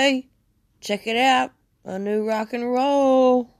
Okay, check it out. A new rock and roll.